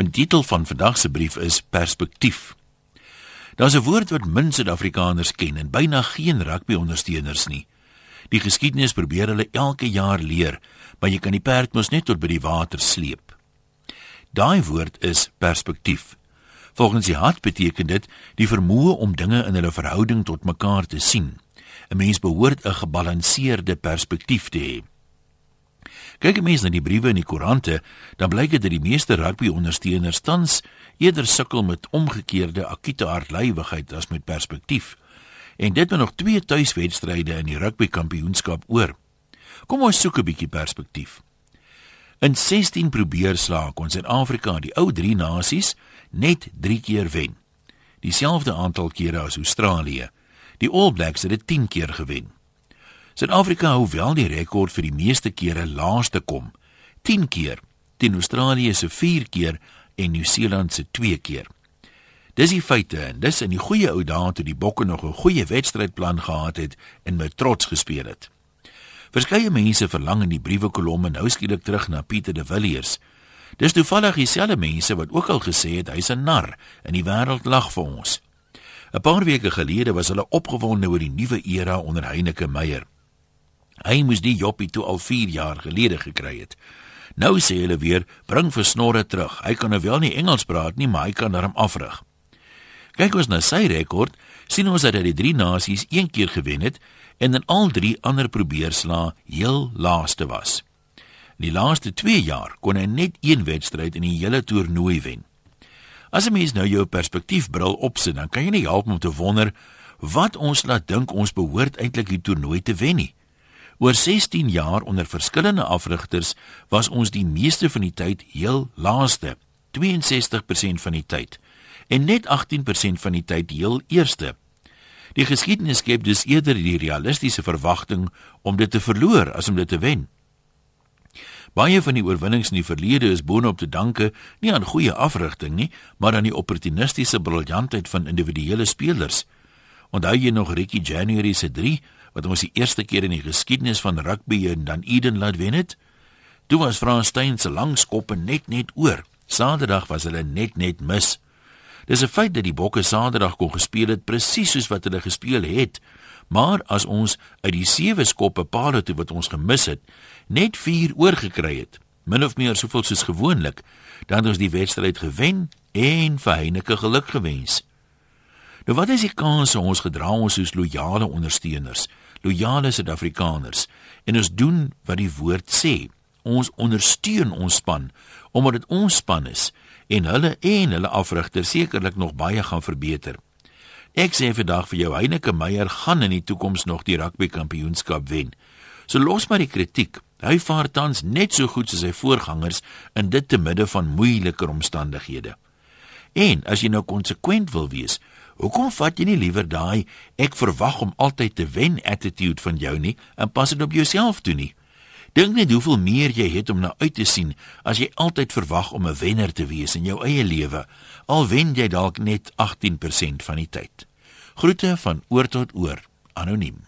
Van titel van vandag se brief is Perspektief. Daar's 'n woord wat min Suid-Afrikaners ken en byna geen rugby-ondersteuners nie. Die geskiedenis probeer hulle elke jaar leer, maar jy kan die perd mos net tot by die water sleep. Daai woord is perspektief. Volgens die hart beteken dit die vermoë om dinge in hulle verhouding tot mekaar te sien. 'n Mens behoort 'n gebalanseerde perspektief te hê. Kyk jy mens na die briewe in die koerante, dan blyk dit dat die meeste rugby-ondersteuners tans eerder sukkel met omgekeerde akute hartlywigheid as met perspektief. En dit met nog twee tuiswedstryde in die rugby-kampioenskap oor. Kom ons soek 'n bietjie perspektief. In 16 probeerslae kon Suid-Afrika die ou drie nasies net 3 keer wen. Dieselfde aantal kere as Australië. Die All Blacks het dit 10 keer gewen. Suid-Afrika hou wel die rekord vir die meeste kere laaste kom. 10 keer teen Australië se 4 keer en Nieu-Seeland se 2 keer. Dis die feite en dis in die goeie ou dae toe die Bokke nog 'n goeie wedstrydplan gehad het en met trots gespeel het. Verskeie mense verlang in die briewe kolomme nou skielik terug na Pieter de Villiers. Dis toevallig dieselfde mense wat ook al gesê het hy's 'n nar en die wêreld lag vir ons. 'n Paar weke gelede was hulle opgewonde oor die nuwe era onder Heineke Meyer. Hy moes die joppie toe al 4 jaar gelede gekry het. Nou sê hulle weer, bring vir Snorre terug. Hy kan nou wel nie Engels praat nie, maar hy kan hom afrig. Kyk ons na sy rekord, sien ons dat hy die drie nasies een keer gewen het en in al drie ander probeerslae heel laaste was. In die laaste 2 jaar kon hy net een wedstryd in die hele toernooi wen. As 'n mens nou jou perspektiefbril opsit, dan kan jy nie help om te wonder wat ons laat dink ons behoort eintlik die toernooi te wen nie. Oor 16 jaar onder verskillende afrigters was ons die meeste van die tyd heel laaste, 62% van die tyd, en net 18% van die tyd heel eerste. Die geskiedenis skep dus eerder die realistiese verwagting om dit te verloor as om dit te wen. Baie van die oorwinnings in die verlede is boonop te danke nie aan goeie afrigting nie, maar aan die opportunistiese briljantheid van individuele spelers. Onthou jy nog Ricky January se wat ons die eerste keer in die geskiedenis van rugby in Dan Eden laat wen het. Toe was Frans Steyn se langskoppe net net oor. Saterdag was hulle net net mis. Dis 'n feit dat die Bokke Saterdag kon gespeel het presies soos wat hulle gespeel het. Maar as ons uit die sewe skoppe paal toe wat ons gemis het, net 4 oorgekry het, min of meer soveel soos gewoonlik, dan het ons die wedstryd gewen en vir Heineke geluk gewens. Nou wat is die kans ons gedra ons soos loyale ondersteuners, loyale Suid-Afrikaners en ons doen wat die woord sê. Ons ondersteun ons span omdat dit ons span is en hulle en hulle afrigter sekerlik nog baie gaan verbeter. Ek sê vandag vir jou Heineke Meyer gaan in die toekoms nog die rugby kampioenskap wen. So los maar die kritiek. Hy vaar tans net so goed soos sy voorgangers in dit te midde van moeiliker omstandighede. En as jy nou konsekwent wil wees, Hoekom vat jy nie liewer daai ek verwag om altyd te wen attitude van jou nie en pas dit op jouself toe nie? Dink net hoeveel meer jy het om na uit te sien as jy altyd verwag om 'n wenner te wees in jou eie lewe, al wen jy dalk net 18% van die tyd. Groete van oor tot oor, anoniem.